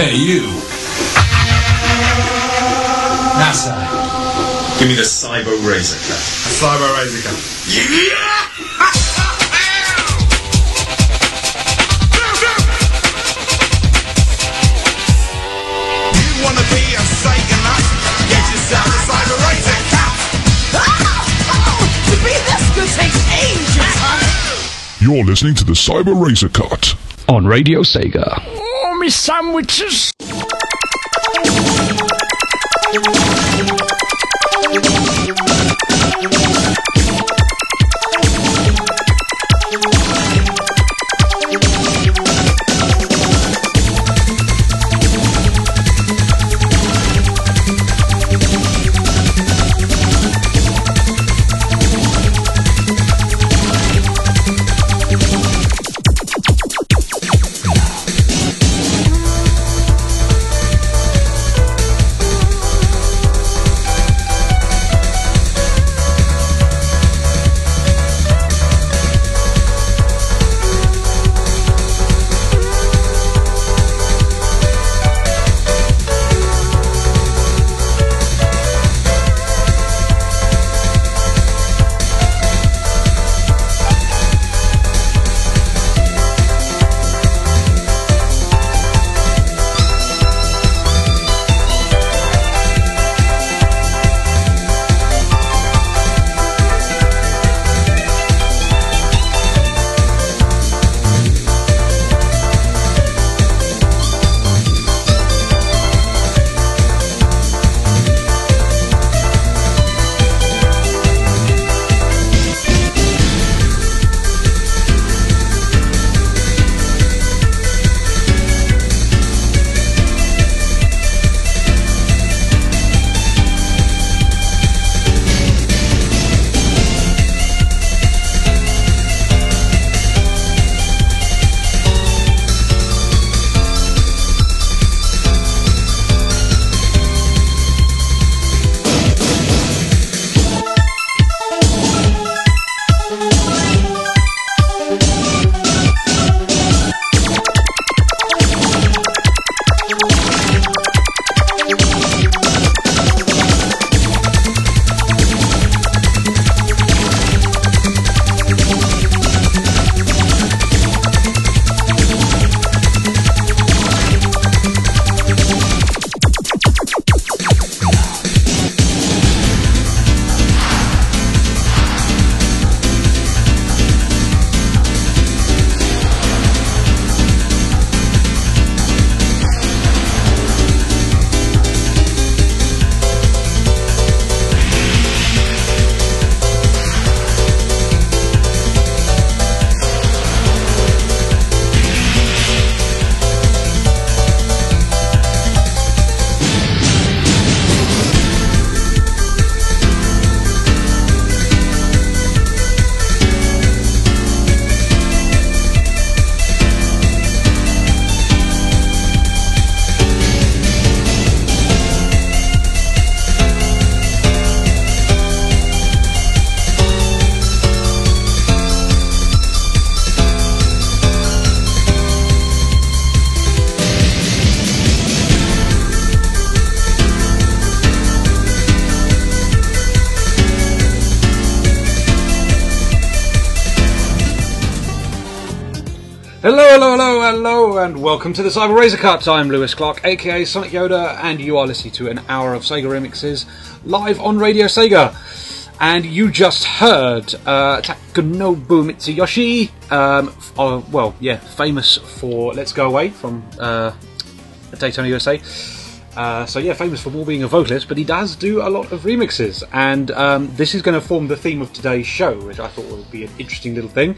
Hey, you. NASA. Give me the Cyber Razor Cut. Cyber Razor Cut. You wanna be a Satanite? Get yourself a Cyber Razor Cut. To be this good takes ages, honey. You're listening to the Cyber Razor Cut. on Radio Sega. Me sandwiches. Hello, hello, hello, hello, and welcome to the Cyber Razor Cut. I'm Lewis Clark, aka Sonic Yoda, and you are listening to an hour of Sega remixes live on Radio Sega. And you just heard uh, Takenobu Mitsuyoshi, um, uh, well, yeah, famous for Let's Go Away from uh, Daytona USA. Uh, so yeah, famous for more being a vocalist, but he does do a lot of remixes, and um, this is going to form the theme of today's show, which I thought would be an interesting little thing.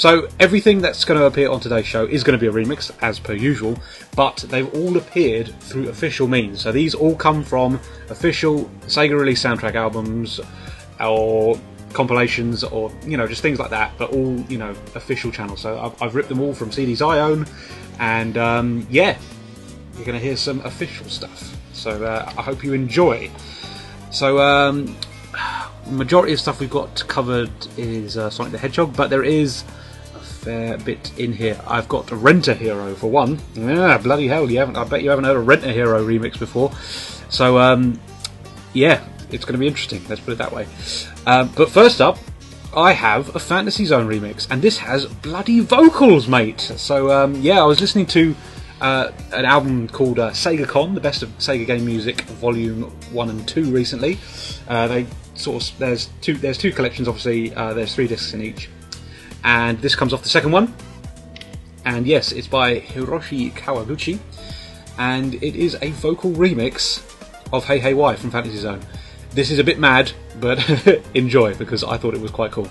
So everything that's going to appear on today's show is going to be a remix, as per usual, but they've all appeared through official means. So these all come from official Sega release soundtrack albums, or compilations, or you know just things like that, but all you know official channels. So I've, I've ripped them all from CDs I own, and um, yeah, you're going to hear some official stuff. So uh, I hope you enjoy. So um, majority of stuff we've got covered is uh, Sonic the Hedgehog, but there is fair bit in here. I've got Rent a Hero for one. Yeah, bloody hell! You haven't. I bet you haven't heard a Rent a Hero remix before. So um, yeah, it's going to be interesting. Let's put it that way. Um, but first up, I have a Fantasy Zone remix, and this has bloody vocals, mate. So um, yeah, I was listening to uh, an album called uh, Sega Con, the best of Sega game music, Volume One and Two, recently. Uh, they sort of there's two there's two collections. Obviously, uh, there's three discs in each, and this comes off the second one. And yes, it's by Hiroshi Kawaguchi, and it is a vocal remix of Hey Hey Why from Fantasy Zone. This is a bit mad, but enjoy because I thought it was quite cool.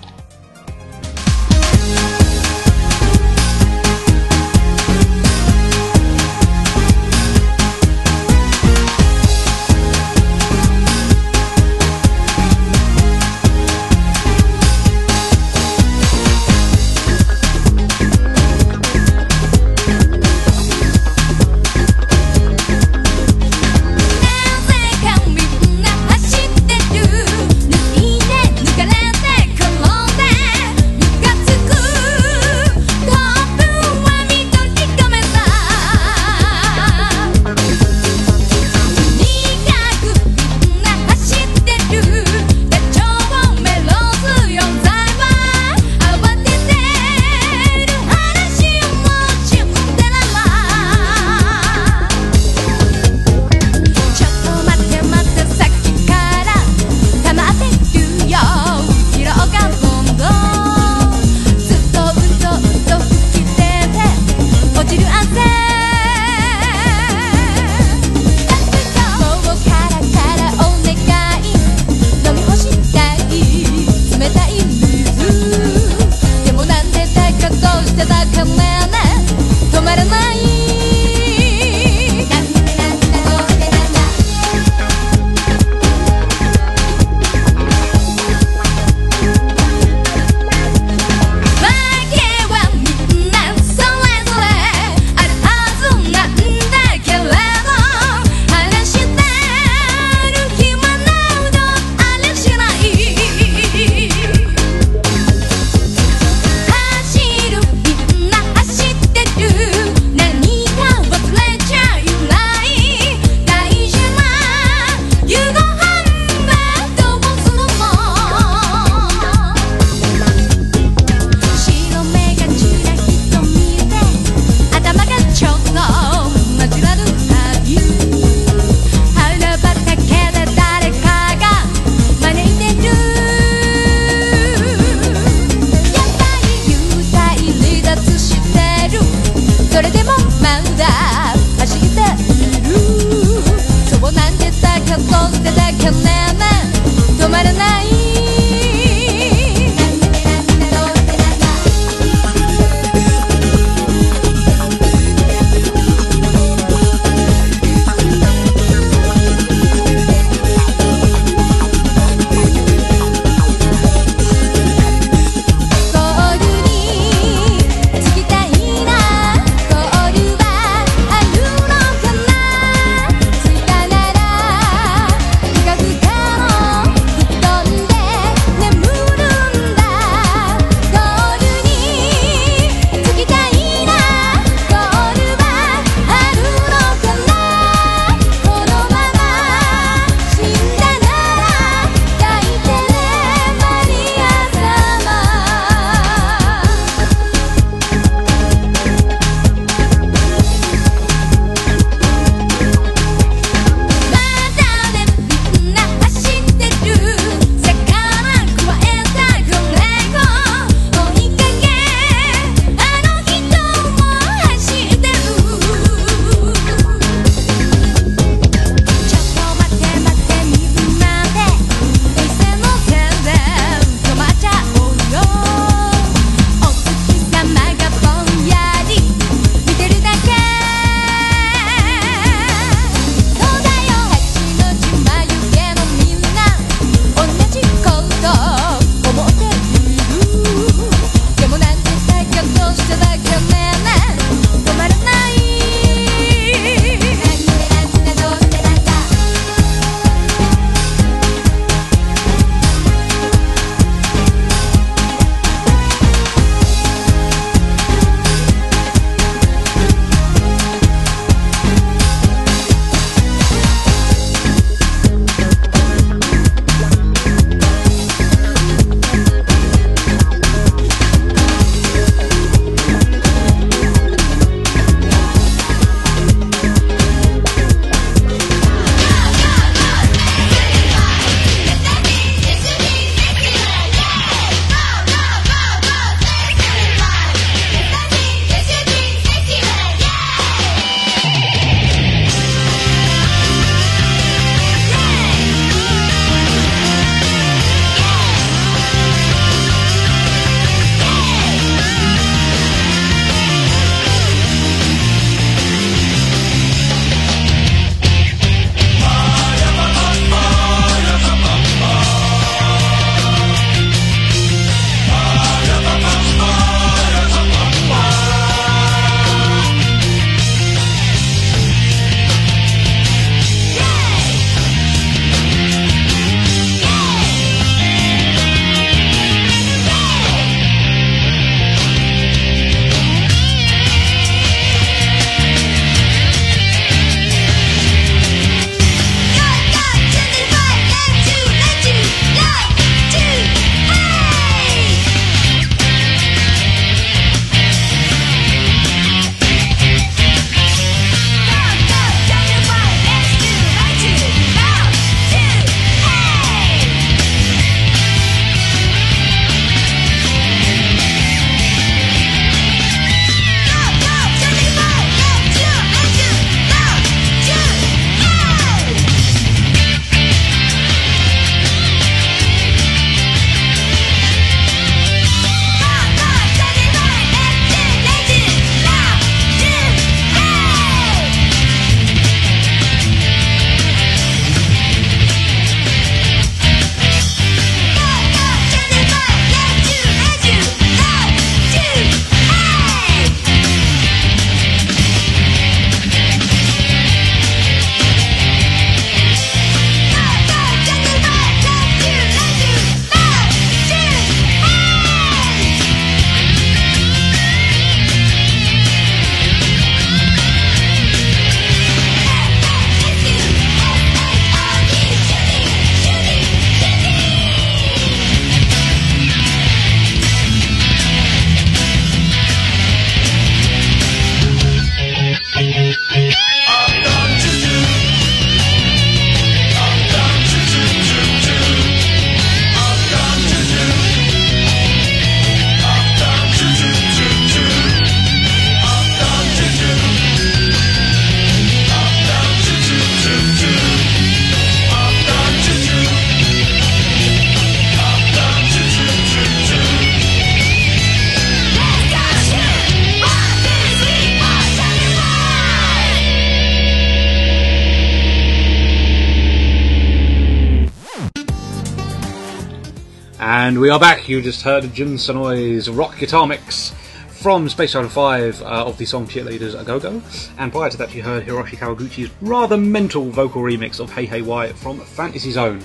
And we are back. You just heard Jun Senoue's rock guitar mix from Space Channel 5 uh, of the song Cheerleaders A Go Go. And prior to that, you heard Hiroshi Kawaguchi's rather mental vocal remix of Hey Hey Why from Fantasy Zone.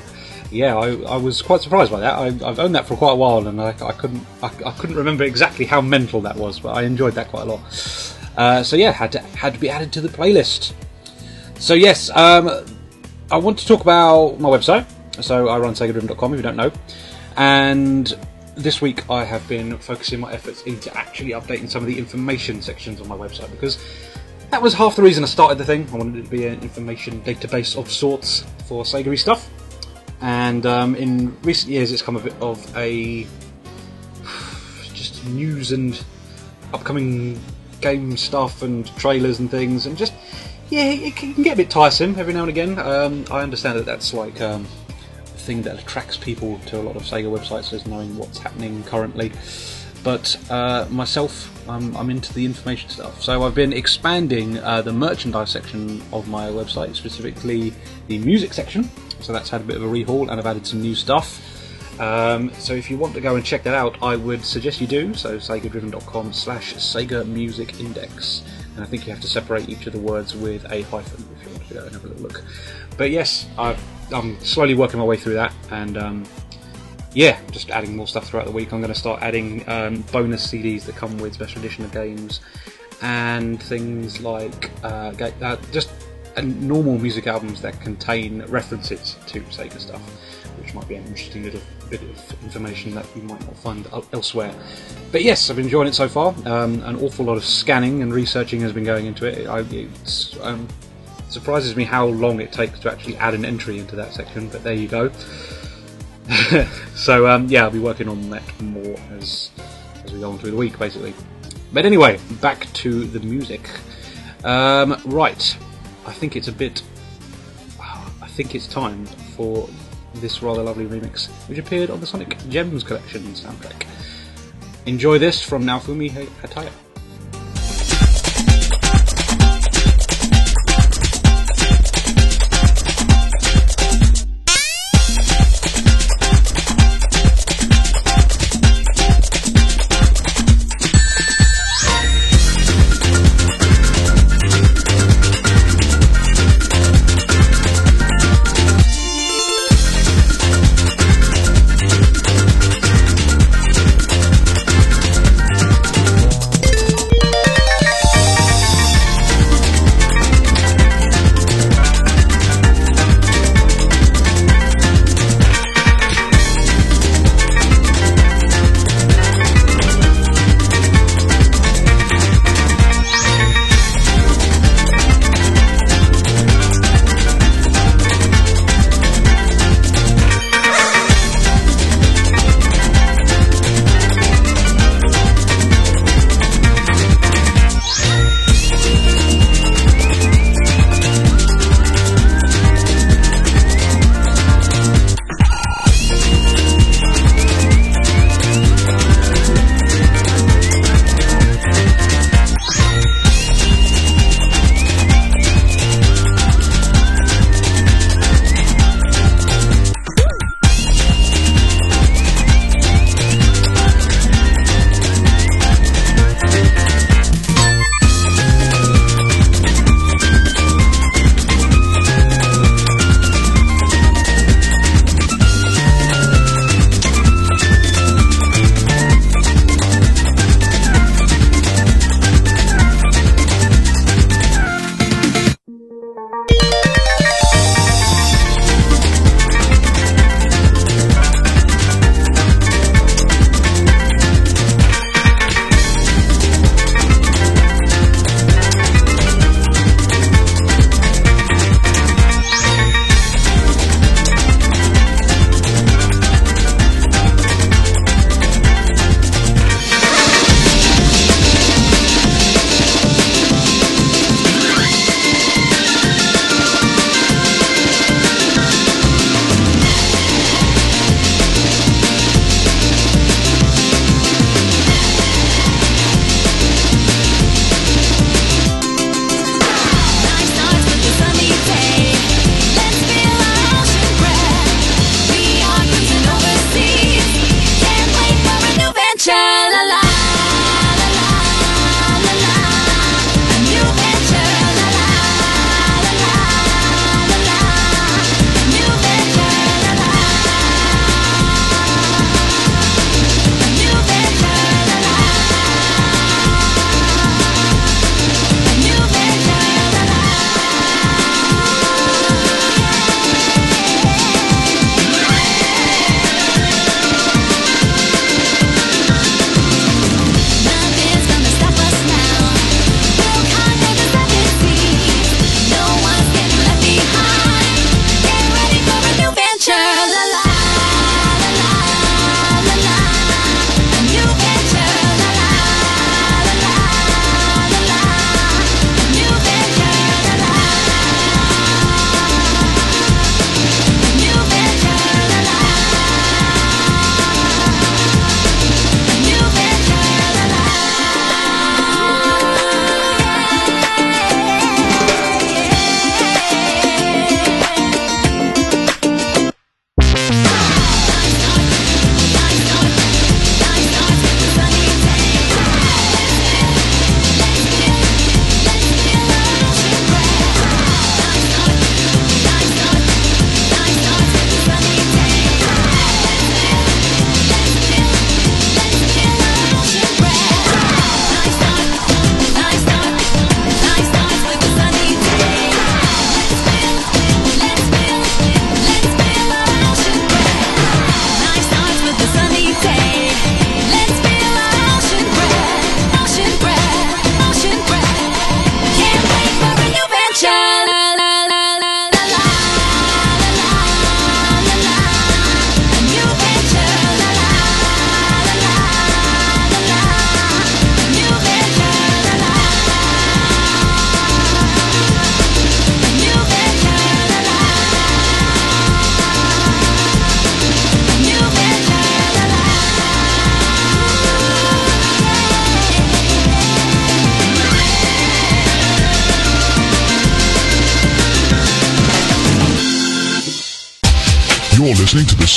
Yeah, I, I was quite surprised by that. I, I've owned that for quite a while, and I, I couldn't I, I couldn't remember exactly how mental that was, but I enjoyed that quite a lot. Uh, so yeah, had to had to be added to the playlist. So yes, um, I want to talk about my website. So I run SegaDriven.com if you don't know, and this week I have been focusing my efforts into actually updating some of the information sections on my website because that was half the reason I started the thing. I wanted it to be an information database of sorts for Sega stuff and um, in recent years it's come a bit of a just news and upcoming game stuff and trailers and things and just yeah it can get a bit tiresome every now and again um, I understand that that's like um, thing that attracts people to a lot of Sega websites is knowing what's happening currently but uh, myself I'm, I'm, into the information stuff so I've been expanding uh, the merchandise section of my website specifically the music section so that's had a bit of a rehaul, and I've added some new stuff. Um, so if you want to go and check that out, I would suggest you do. So segadriven.com slash Sega Music Index. And I think you have to separate each of the words with a hyphen if you want to go and have a little look. But yes, i am slowly working my way through that, and um, yeah, just adding more stuff throughout the week. I'm going to start adding um, bonus CDs that come with special edition of games and things like uh, uh, just and normal music albums that contain references to Sega stuff, which might be an interesting little bit of information that you might not find elsewhere. But yes, I've enjoying it so far. Um, an awful lot of scanning and researching has been going into it. I, it um, surprises me how long it takes to actually add an entry into that section, but there you go. so um, yeah, I'll be working on that more as as we go on through the week, basically. But anyway, back to the music. Um, right, I think it's a bit. I think it's time for this rather lovely remix, which appeared on the Sonic Gems collection soundtrack. Enjoy this from Naofumi Hataya.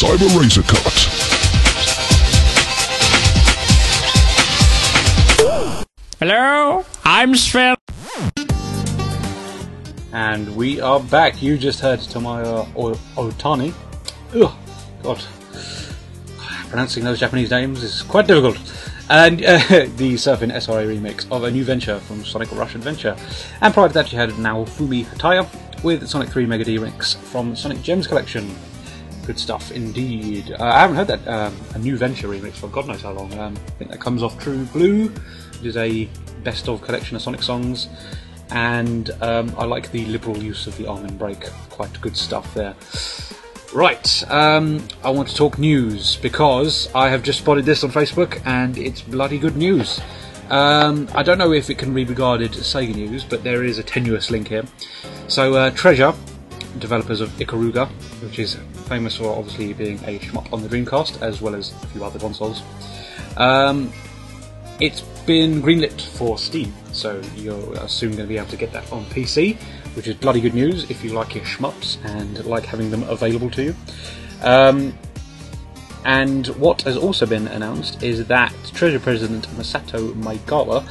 Cyber Razor Cut. Hello, I'm Sven. And we are back. You just heard Tomoya O- Otani. Ugh, God. Pronouncing those Japanese names is quite difficult. And uh, the Surfing SRA remix of a new venture from Sonic Rush Adventure. And prior to that, you had Naofumi Hataya with Sonic 3 Mega D remix from Sonic Gems Collection. Good stuff indeed. Uh, I haven't heard that um, a new venture remix for God knows how long. Um, I think that comes off True Blue, which is a best of collection of Sonic songs. And um, I like the liberal use of the amen break. Quite good stuff there. Right, um, I want to talk news because I have just spotted this on Facebook and it's bloody good news. Um, I don't know if it can be regarded as Sega news, but there is a tenuous link here. So, uh, Treasure, developers of Ikaruga, which is famous for obviously being a shmup on the Dreamcast as well as a few other consoles, um, it's been greenlit for Steam, so you're soon going to be able to get that on PC, which is bloody good news if you like your shmups and like having them available to you. Um, and what has also been announced is that Treasure President Masato Maegawa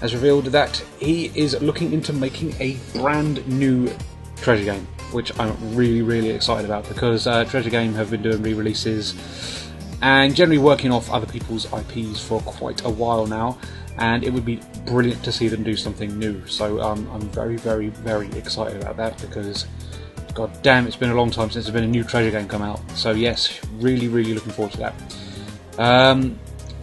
has revealed that he is looking into making a brand new Treasure game, which I'm really, really excited about because uh, Treasure Game have been doing re releases and generally working off other people's IPs for quite a while now, and it would be brilliant to see them do something new. So um, I'm very, very, very excited about that because, god damn, it's been a long time since there's been a new treasure game come out. So yes, really, really looking forward to that. Um,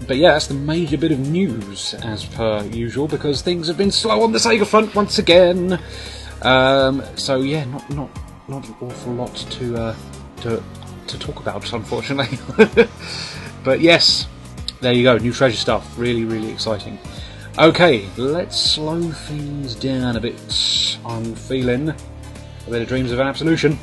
but yeah, that's the major bit of news as per usual because things have been slow on the Sega front once again. Um, so yeah, not not not an awful lot to uh, to to talk about, unfortunately. but yes, there you go, new treasure stuff. Really, really exciting. Okay, let's slow things down a bit. I'm feeling a bit of Dreams of Absolution.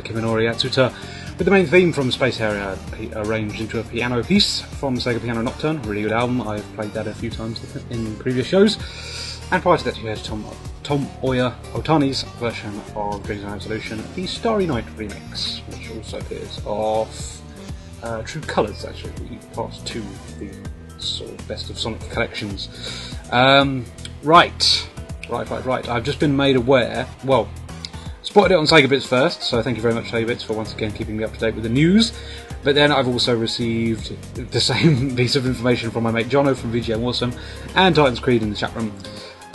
Just Kiminori Atsuta with the main theme from Space Harrier, arranged into a piano piece from Sega Piano Nocturne. Really good album. I've played that a few times in previous shows. And prior to that, you heard Tom Tom Oya Otani's version of Dreams of Absolution, the Starry Night remix, which also appears off uh, True Colours, actually, part two of the sort of best of Sonic collections. Um, right, right, right, right. I've just been made aware. Well, spotted it on Sega first, so thank you very much, Sega for once again keeping me up to date with the news. But then I've also received the same piece of information from my mate Jono from VGM Awesome and Titans Creed in the chat room.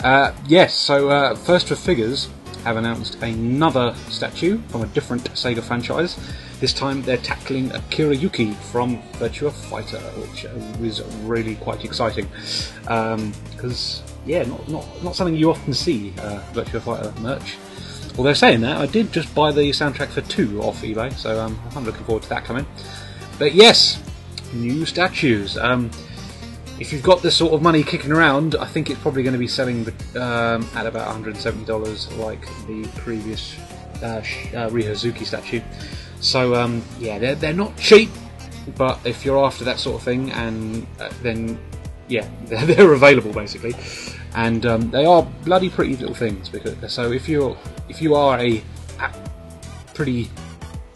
Uh, yes, so uh, First 4 Figures have announced another statue from a different Sega franchise. This time they're tackling Akira Yuki from Virtua Fighter, which is really quite exciting. Because, yeah, not, not, not something you often see, uh, Virtua Fighter merch. Although saying that, I did just buy the soundtrack for two off eBay, so um, I'm looking forward to that coming. But yes, new statues. Um, if you've got this sort of money kicking around, I think it's probably going to be selling um, at about $170 like the previous uh, uh, Ryo Hazuki statue. So um, yeah, they're, they're not cheap, but if you're after that sort of thing, and uh, then yeah, they're, they're available basically, and um, they are bloody pretty little things. Because so if you're if you are a, a pretty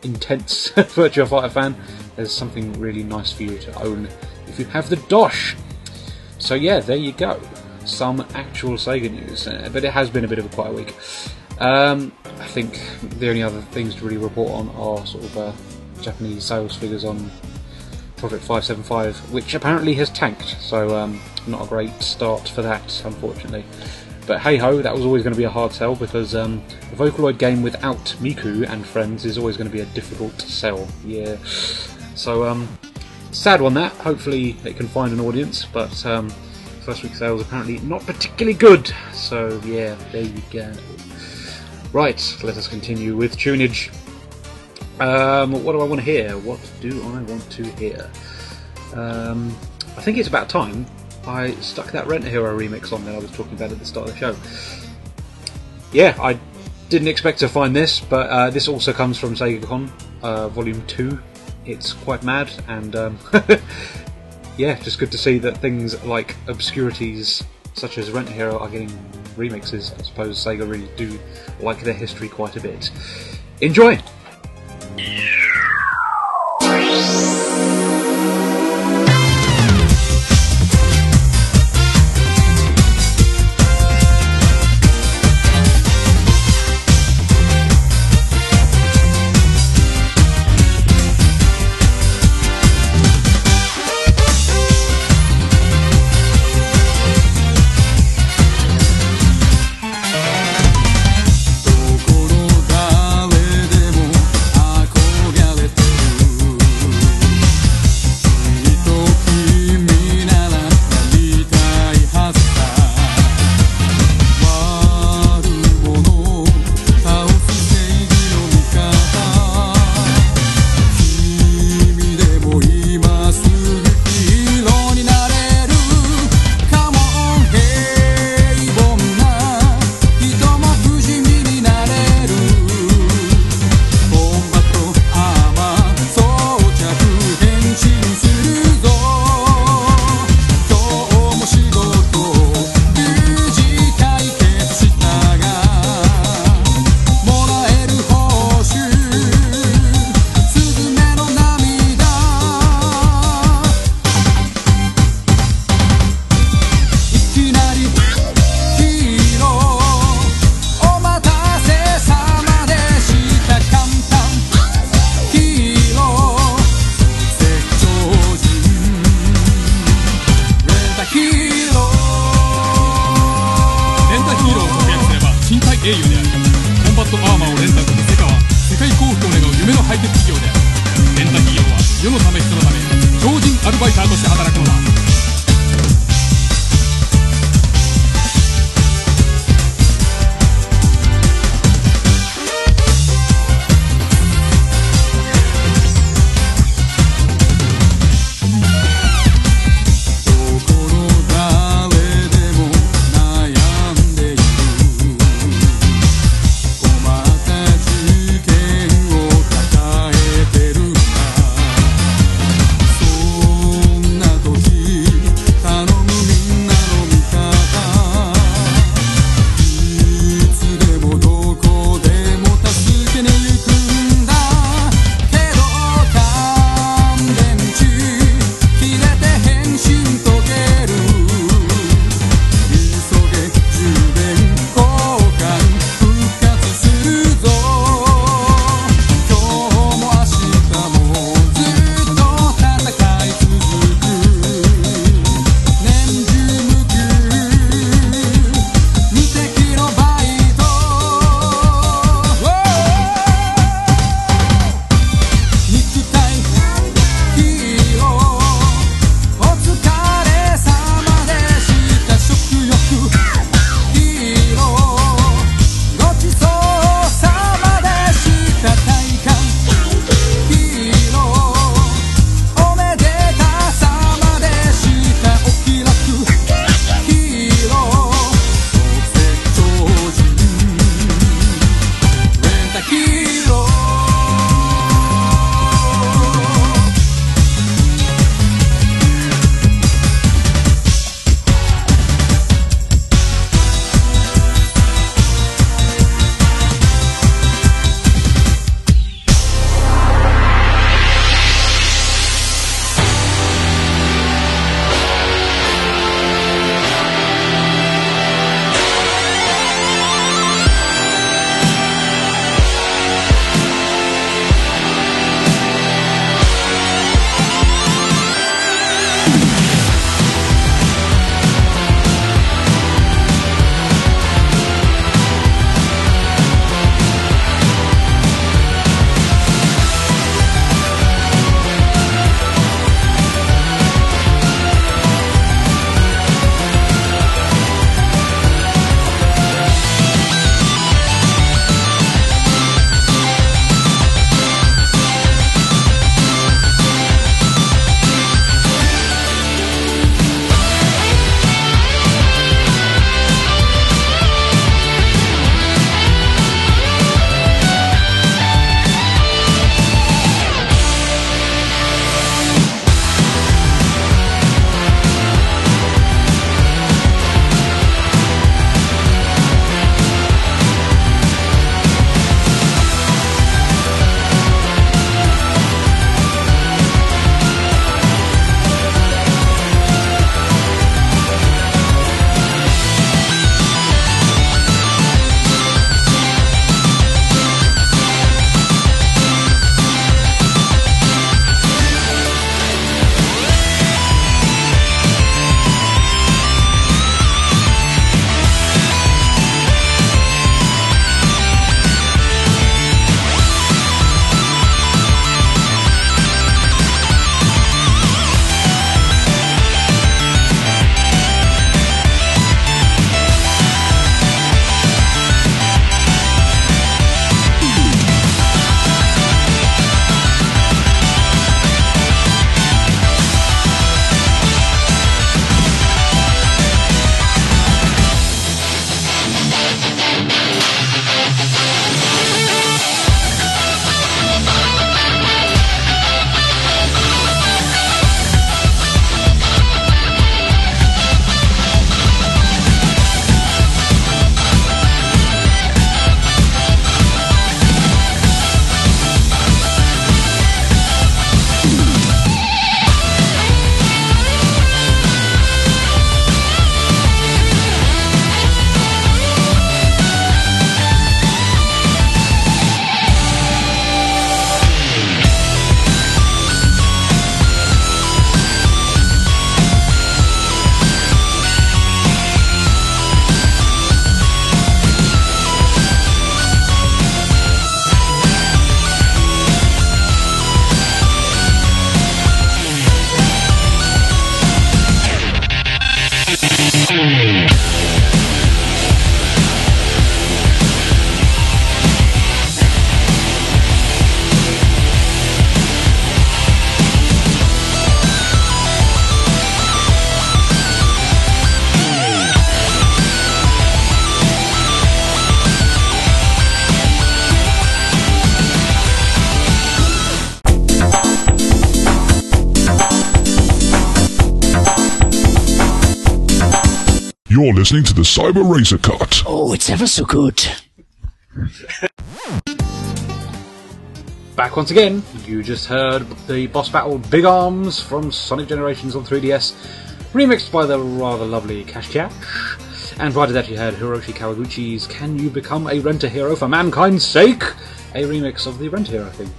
intense Virtua Fighter fan, there's something really nice for you to own if you have the Dosh. So yeah, there you go. Some actual Sega news, uh, but it has been a bit of a quiet week. Um, I think the only other things to really report on are sort of uh, Japanese sales figures on Project 575, which apparently has tanked. So um, not a great start for that, unfortunately. But hey ho, that was always going to be a hard sell because um, a Vocaloid game without Miku and friends is always going to be a difficult sell. Yeah. So um, sad one that. Hopefully it can find an audience, but um, first week sales apparently not particularly good. So yeah, there you go. Right, let us continue with tunage. Um, what do I want to hear? What do I want to hear? Um, I think it's about time I stuck that Rent a Hero remix on that I was talking about at the start of the show. Yeah, I didn't expect to find this, but uh, this also comes from SegaCon uh, Volume 2. It's quite mad, and um, yeah, just good to see that things like obscurities such as Rent a Hero are getting remixes. I suppose Sega really do like their history quite a bit. Enjoy! Yeah. Listening to the Cyber Razor Cut. Oh, it's ever so good. Back once again, you just heard the boss battle Big Arms from Sonic Generations on 3DS, remixed by the rather lovely Cash Cash. And right that you had Hiroshi Kawaguchi's Can You Become a Rent a Hero for Mankind's Sake? A remix of the Rent a Hero thing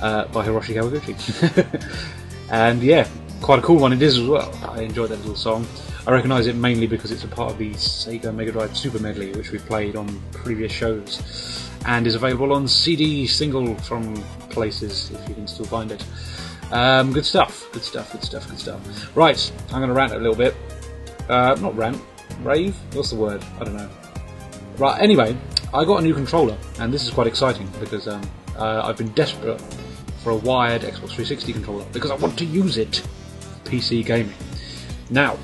uh, by Hiroshi Kawaguchi. and yeah, quite a cool one it is as well. I enjoyed that little song. I recognise it mainly because it's a part of the Sega Mega Drive Super Medley, which we've played on previous shows, and is available on CD single from places if you can still find it. Um, good stuff, good stuff, good stuff, good stuff. Right, I'm going to rant a little bit. Uh, not rant, rave? What's the word? I don't know. Right, anyway, I got a new controller, and this is quite exciting because um, uh, I've been desperate for a wired Xbox 360 controller because I want to use it for PC gaming. Now,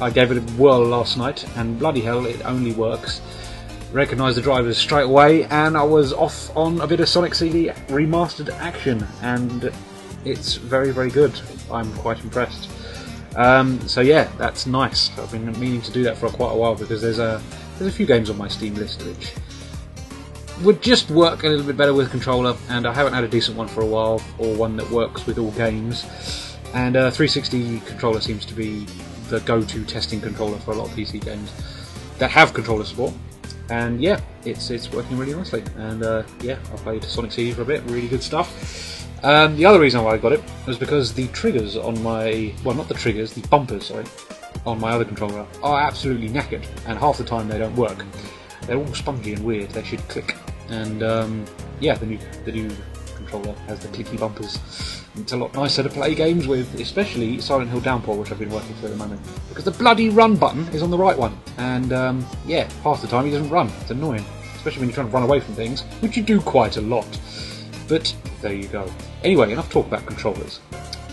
I gave it a whirl last night, and bloody hell, it only works. Recognised the drivers straight away, and I was off on a bit of Sonic CD remastered action, and it's very, very good. I'm quite impressed. Um, so yeah, that's nice. I've been meaning to do that for quite a while because there's a there's a few games on my Steam list which would just work a little bit better with a controller, and I haven't had a decent one for a while, or one that works with all games. And uh, 360 controller seems to be the go-to testing controller for a lot of PC games that have controller support. And yeah, it's it's working really nicely. And uh, yeah, I played Sonic CD for a bit, really good stuff. Um, the other reason why I got it was because the triggers on my well, not the triggers, the bumpers, sorry, on my other controller are absolutely knackered, and half the time they don't work. They're all spongy and weird. They should click. And um, yeah, the new the new controller has the clicky bumpers. It's a lot nicer to play games with, especially Silent Hill Downpour, which I've been working through at the moment. Because the bloody run button is on the right one, and um, yeah, half the time he doesn't run. It's annoying, especially when you're trying to run away from things, which you do quite a lot. But there you go. Anyway, enough talk about controllers,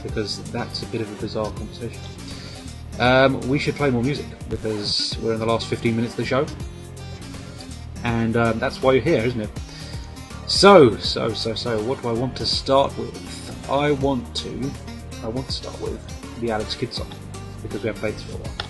because that's a bit of a bizarre conversation. Um, we should play more music because we're in the last 15 minutes of the show, and um, that's why you're here, isn't it? So, so, so, so, what do I want to start with? I want to, I want to start with the Alex Kidd song because we haven't played this for a while.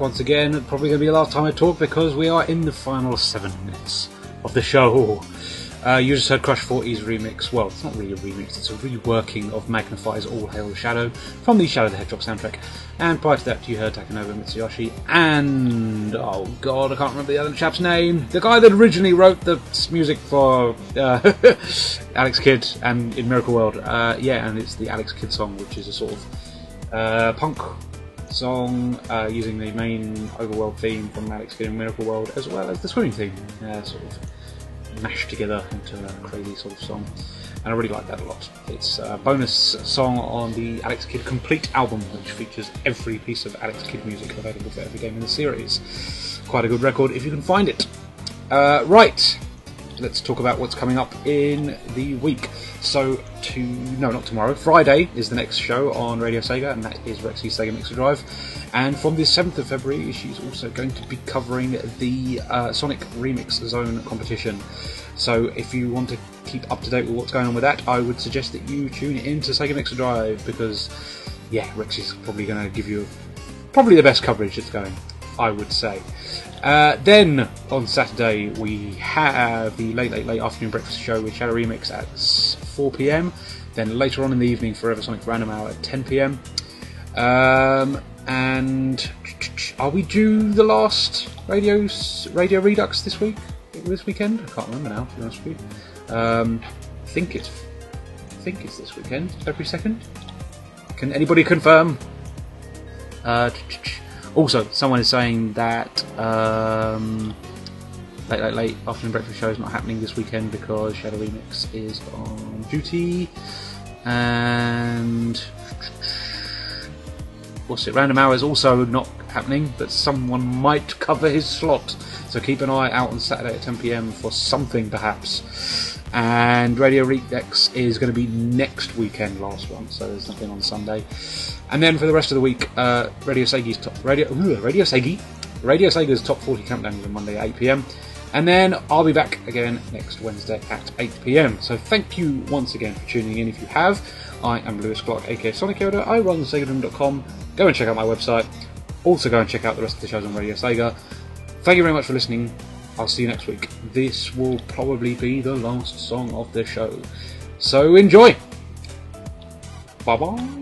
Once again. Probably going to be the last time I talk because we are in the final seven minutes of the show. Uh, you just heard Crush 40's remix. Well, it's not really a remix, it's a reworking of Magna-Fi's All Hail Shadow from the Shadow the Hedgehog soundtrack. And prior to that, you heard Takenobu Mitsuyoshi and. Oh god, I can't remember the other chap's name. The guy that originally wrote the music for uh, Alex Kidd and in Miracle World. Uh, yeah, and it's the Alex Kidd song, which is a sort of uh, punk song uh, using the main overworld theme from Alex Kidd in Miracle World as well as the swimming theme, uh, sort of mashed together into a crazy sort of song. And I really like that a lot. It's a bonus song on the Alex Kidd Complete album, which features every piece of Alex Kidd music available for every game in the series. Quite a good record if you can find it. Uh, right, let's talk about what's coming up in the week. So, to no, not tomorrow. Friday is the next show on Radio Sega, and that is Rexy's Sega Mixer Drive. And from the 7th of February, she's also going to be covering the uh, Sonic Remix Zone competition. So, if you want to keep up to date with what's going on with that, I would suggest that you tune in to Sega Mixer Drive because, yeah, Rexy's probably going to give you probably the best coverage that's going, I would say. Uh, then on Saturday we have the late, late, late afternoon breakfast show with Shadow Remix at 4 pm. Then later on in the evening, Forever Sonic Random Hour at 10 pm. Um, and are we due the last radio radio Redux this week? This weekend? I can't remember now. To be honest with you, um, I think it's I think it's this weekend, February second. Can anybody confirm? Uh, also, someone is saying that um, late, late, late afternoon breakfast show is not happening this weekend because Shadow Remix is on duty, and what's it? Random Hour is also not happening, but someone might cover his slot. So keep an eye out on Saturday at 10 pm for something, perhaps. And Radio Redux is going to be next weekend, last one, so there's nothing on Sunday. And then for the rest of the week, uh, Radio Segi's top Radio ooh, Radio Segi, Radio Sega's top 40 countdown is on Monday at 8 pm. And then I'll be back again next Wednesday at 8 pm. So thank you once again for tuning in. If you have, I am Lewis Clark, aka Sonic Yoda. I run SegaDriven.com. Go and check out my website. Also, go and check out the rest of the shows on Radio Sega. Thank you very much for listening. I'll see you next week. This will probably be the last song of the show. So enjoy! Bye bye!